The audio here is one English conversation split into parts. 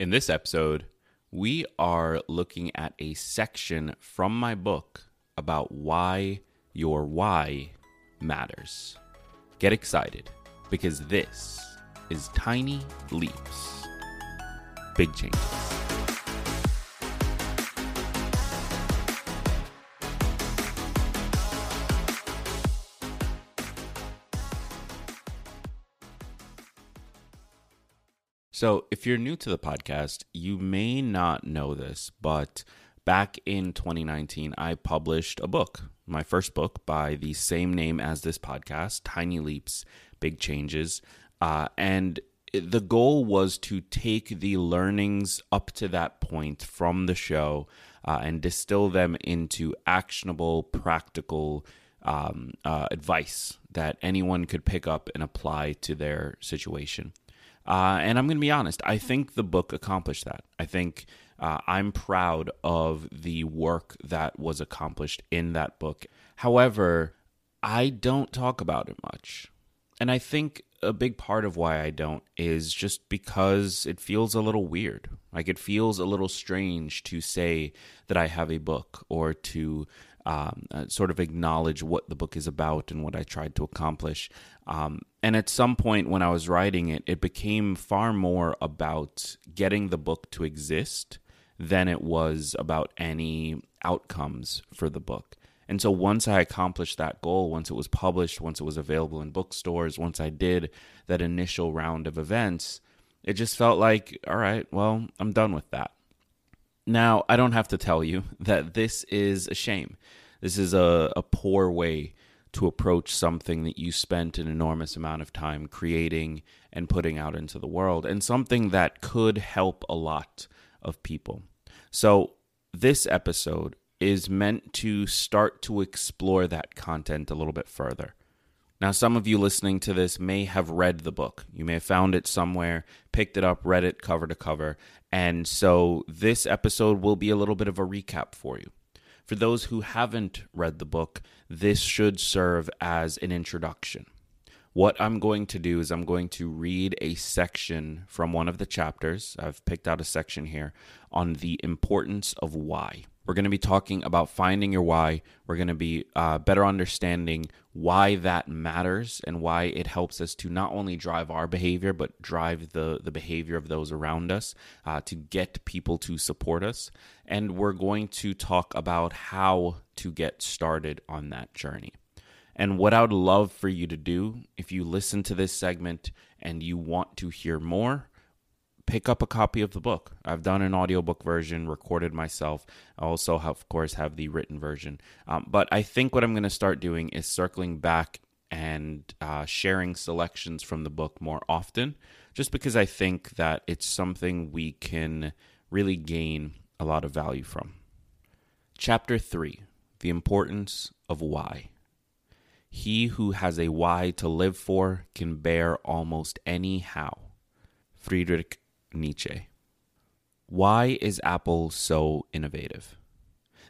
In this episode, we are looking at a section from my book about why your why matters. Get excited because this is Tiny Leaps, Big Changes. So, if you're new to the podcast, you may not know this, but back in 2019, I published a book, my first book by the same name as this podcast, Tiny Leaps, Big Changes. Uh, and the goal was to take the learnings up to that point from the show uh, and distill them into actionable, practical um, uh, advice that anyone could pick up and apply to their situation. Uh, and I'm going to be honest, I think the book accomplished that. I think uh, I'm proud of the work that was accomplished in that book. However, I don't talk about it much. And I think a big part of why I don't is just because it feels a little weird. Like it feels a little strange to say that I have a book or to um, uh, sort of acknowledge what the book is about and what I tried to accomplish. Um, and at some point when I was writing it, it became far more about getting the book to exist than it was about any outcomes for the book. And so once I accomplished that goal, once it was published, once it was available in bookstores, once I did that initial round of events, it just felt like, all right, well, I'm done with that. Now, I don't have to tell you that this is a shame. This is a, a poor way to approach something that you spent an enormous amount of time creating and putting out into the world, and something that could help a lot of people. So, this episode is meant to start to explore that content a little bit further. Now, some of you listening to this may have read the book. You may have found it somewhere, picked it up, read it cover to cover. And so this episode will be a little bit of a recap for you. For those who haven't read the book, this should serve as an introduction. What I'm going to do is I'm going to read a section from one of the chapters. I've picked out a section here on the importance of why. We're going to be talking about finding your why. We're going to be uh, better understanding why that matters and why it helps us to not only drive our behavior, but drive the, the behavior of those around us uh, to get people to support us. And we're going to talk about how to get started on that journey. And what I would love for you to do, if you listen to this segment and you want to hear more, pick up a copy of the book. I've done an audiobook version, recorded myself. I also, have, of course, have the written version. Um, but I think what I'm going to start doing is circling back and uh, sharing selections from the book more often, just because I think that it's something we can really gain a lot of value from. Chapter 3 The Importance of Why. He who has a why to live for can bear almost any how. Friedrich Nietzsche. Why is Apple so innovative?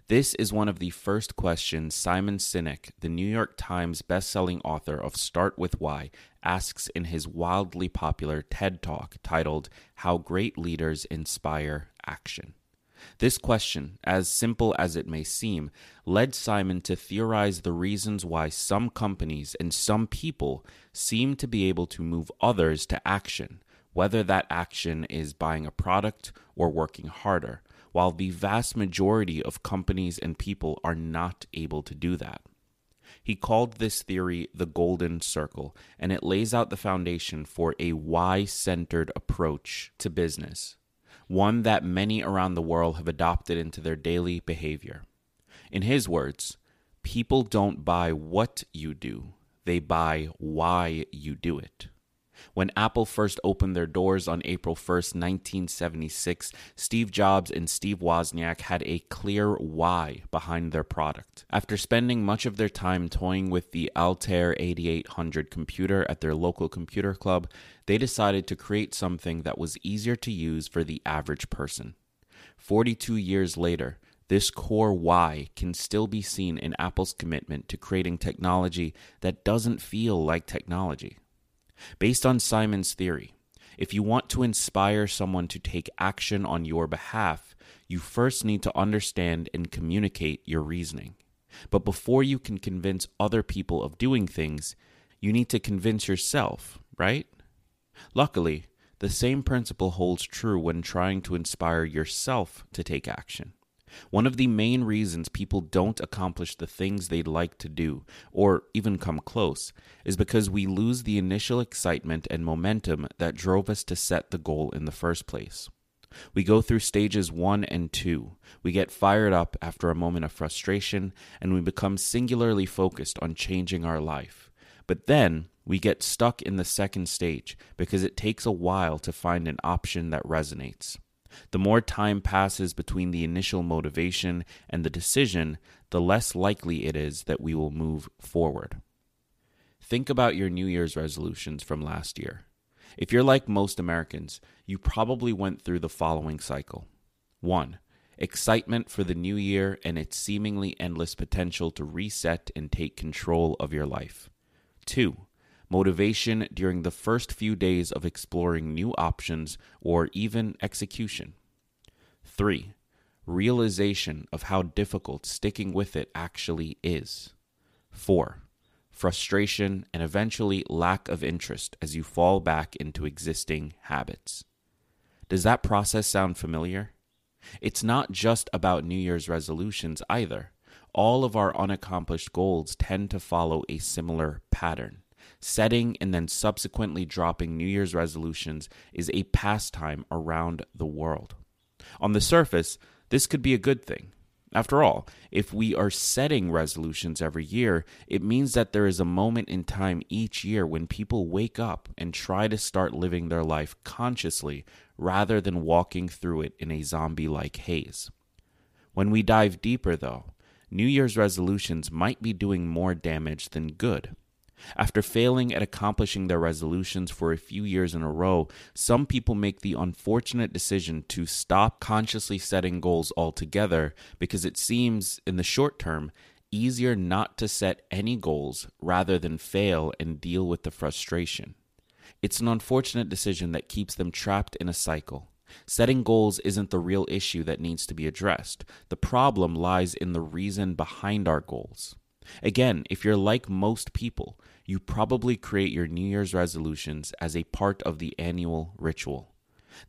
This is one of the first questions Simon Sinek, the New York Times bestselling author of Start With Why, asks in his wildly popular TED Talk titled How Great Leaders Inspire Action. This question, as simple as it may seem, led Simon to theorize the reasons why some companies and some people seem to be able to move others to action whether that action is buying a product or working harder, while the vast majority of companies and people are not able to do that. He called this theory the golden circle, and it lays out the foundation for a why centered approach to business, one that many around the world have adopted into their daily behavior. In his words, people don't buy what you do, they buy why you do it. When Apple first opened their doors on April 1st, 1976, Steve Jobs and Steve Wozniak had a clear why behind their product. After spending much of their time toying with the Altair 8800 computer at their local computer club, they decided to create something that was easier to use for the average person. 42 years later, this core why can still be seen in Apple's commitment to creating technology that doesn't feel like technology. Based on Simon's theory, If you want to inspire someone to take action on your behalf, you first need to understand and communicate your reasoning. But before you can convince other people of doing things, you need to convince yourself, right? Luckily, the same principle holds true when trying to inspire yourself to take action. One of the main reasons people don't accomplish the things they'd like to do, or even come close, is because we lose the initial excitement and momentum that drove us to set the goal in the first place. We go through stages one and two. We get fired up after a moment of frustration, and we become singularly focused on changing our life. But then we get stuck in the second stage because it takes a while to find an option that resonates. The more time passes between the initial motivation and the decision, the less likely it is that we will move forward. Think about your New Year's resolutions from last year. If you're like most Americans, you probably went through the following cycle 1. Excitement for the new year and its seemingly endless potential to reset and take control of your life. 2. Motivation during the first few days of exploring new options or even execution. 3. Realization of how difficult sticking with it actually is. 4 frustration, and eventually lack of interest as you fall back into existing habits. Does that process sound familiar? It's not just about New Year's resolutions either. All of our unaccomplished goals tend to follow a similar pattern. Setting and then subsequently dropping New Year's resolutions is a pastime around the world. On the surface, this could be a good thing. After all, if we are setting resolutions every year, it means that there is a moment in time each year when people wake up and try to start living their life consciously rather than walking through it in a zombie like haze. When we dive deeper, though, New Year's resolutions might be doing more damage than good. After failing at accomplishing their resolutions for a few years in a row, some people make the unfortunate decision to stop consciously setting goals altogether because it seems, in the short term, easier not to set any goals rather than fail and deal with the frustration. It's an unfortunate decision that keeps them trapped in a cycle. Setting goals isn't the real issue that needs to be addressed. The problem lies in the reason behind our goals. Again, if you're like most people, you probably create your New Year's resolutions as a part of the annual ritual.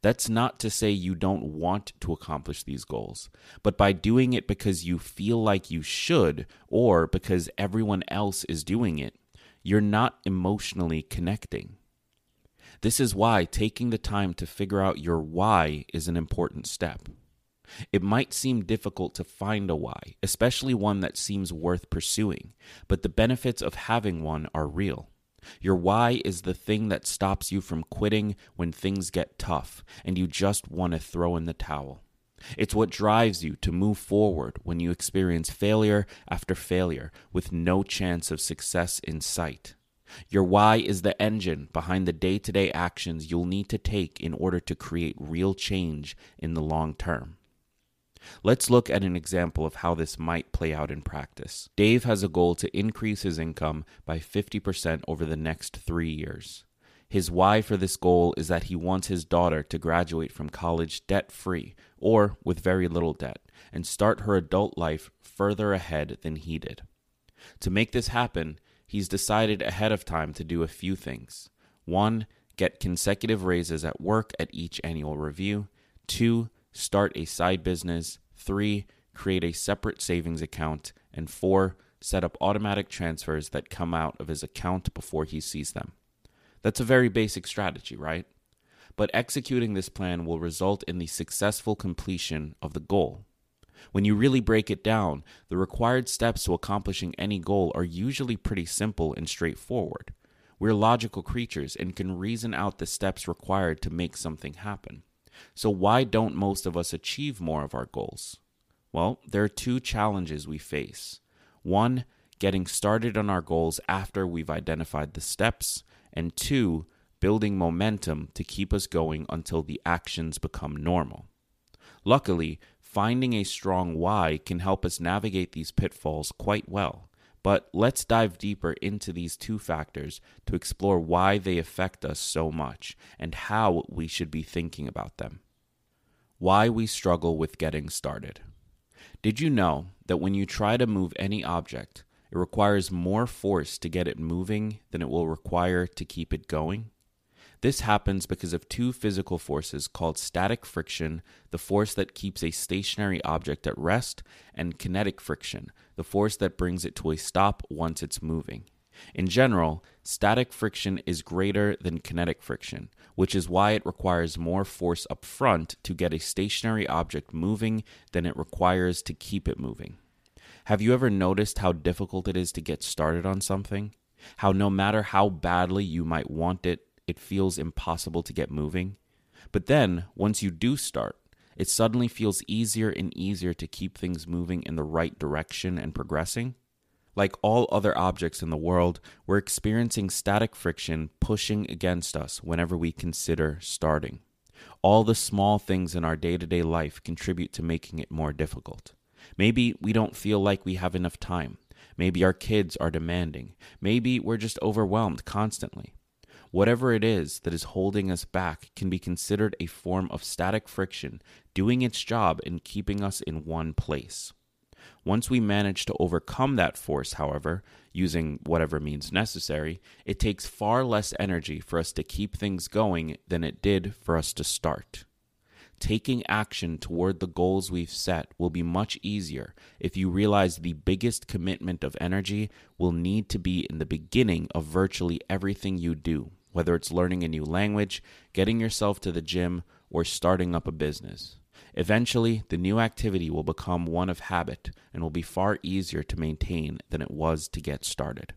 That's not to say you don't want to accomplish these goals, but by doing it because you feel like you should or because everyone else is doing it, you're not emotionally connecting. This is why taking the time to figure out your why is an important step. It might seem difficult to find a why, especially one that seems worth pursuing, but the benefits of having one are real. Your why is the thing that stops you from quitting when things get tough and you just want to throw in the towel. It's what drives you to move forward when you experience failure after failure with no chance of success in sight. Your why is the engine behind the day to day actions you'll need to take in order to create real change in the long term. Let's look at an example of how this might play out in practice. Dave has a goal to increase his income by 50% over the next three years. His why for this goal is that he wants his daughter to graduate from college debt free or with very little debt and start her adult life further ahead than he did. To make this happen, he's decided ahead of time to do a few things. One, get consecutive raises at work at each annual review. Two, start a side business. Three, create a separate savings account. And four, set up automatic transfers that come out of his account before he sees them. That's a very basic strategy, right? But executing this plan will result in the successful completion of the goal. When you really break it down, the required steps to accomplishing any goal are usually pretty simple and straightforward. We're logical creatures and can reason out the steps required to make something happen. So, why don't most of us achieve more of our goals? Well, there are two challenges we face. One, getting started on our goals after we've identified the steps, and two, building momentum to keep us going until the actions become normal. Luckily, finding a strong why can help us navigate these pitfalls quite well, But let's dive deeper into these two factors to explore why they affect us so much and how we should be thinking about them. Why we struggle with getting started. Did you know that when you try to move any object, it requires more force to get it moving than it will require to keep it going? This happens because of two physical forces called static friction, the force that keeps a stationary object at rest, and kinetic friction, the force that brings it to a stop once it's moving. In general, static friction is greater than kinetic friction, which is why it requires more force up front to get a stationary object moving than it requires to keep it moving. Have you ever noticed how difficult it is to get started on something? How no matter how badly you might want it, it feels impossible to get moving. But then, once you do start, it suddenly feels easier and easier to keep things moving in the right direction and progressing. Like all other objects in the world, we're experiencing static friction pushing against us whenever we consider starting. All the small things in our day to day life contribute to making it more difficult. Maybe we don't feel like we have enough time. Maybe our kids are demanding. Maybe we're just overwhelmed constantly. Whatever it is that is holding us back can be considered a form of static friction doing its job in keeping us in one place. Once we manage to overcome that force, however, using whatever means necessary, it takes far less energy for us to keep things going than it did for us to start. Taking action toward the goals we've set will be much easier if you realize the biggest commitment of energy will need to be in the beginning of virtually everything you do whether it's learning a new language, getting yourself to the gym, or starting up a business. Eventually, the new activity will become one of habit and will be far easier to maintain than it was to get started.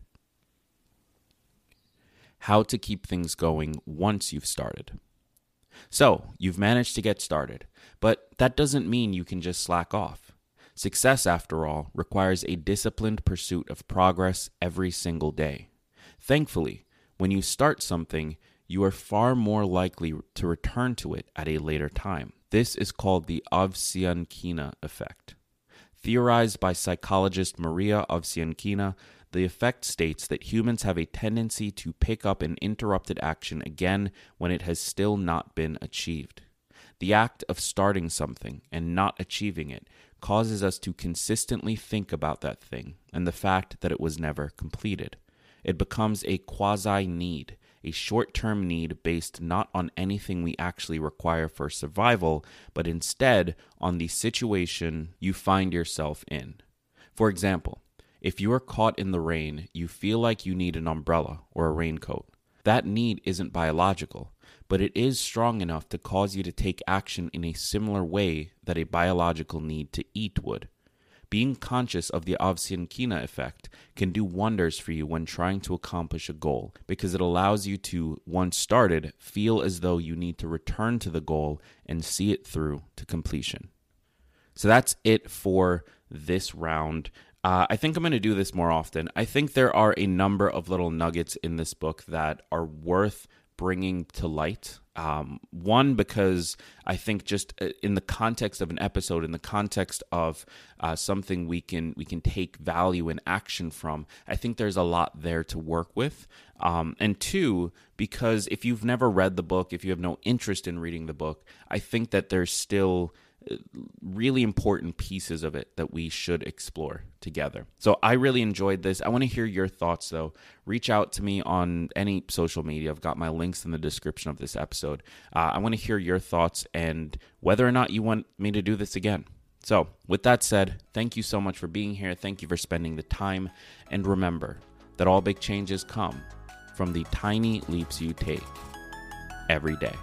How to keep things going once you've started. So, you've managed to get started, but that doesn't mean you can just slack off. Success, after all, requires a disciplined pursuit of progress every single day. Thankfully, when you start something, you are far more likely to return to it at a later time. This is called the Ovsiankina effect. Theorized by psychologist Maria Ovsiankina, the effect states that humans have a tendency to pick up an interrupted action again when it has still not been achieved. The act of starting something and not achieving it causes us to consistently think about that thing and the fact that it was never completed it becomes a quasi need, a short term need based not on anything we actually require for survival, but instead on the situation you find yourself in. For example, if you are caught in the rain, you feel like you need an umbrella or a raincoat. That need isn't biological, but it is strong enough to cause you to take action in a similar way that a biological need to eat would. Being conscious of the Ovsiankina effect can do wonders for you when trying to accomplish a goal because it allows you to, once started, feel as though you need to return to the goal and see it through to completion. So that's it for this round. Uh, I think I'm going to do this more often. I think there are a number of little nuggets in this book that are worth bringing to light. Um, one, because I think just uh, in the context of an episode, in the context of uh, something we can we can take value and action from, I think there's a lot there to work with. Um, and two, because if you've never read the book, if you have no interest in reading the book, I think that there's still really important pieces of it that we should explore together. So I really enjoyed this. I want to hear your thoughts though. Reach out to me on any social media. I've got my links in the description of this episode. Uh, I want to hear your thoughts and whether or not you want me to do this again. So, with that said, thank you so much for being here. Thank you for spending the time. And remember that all big changes come from the tiny leaps you take every day.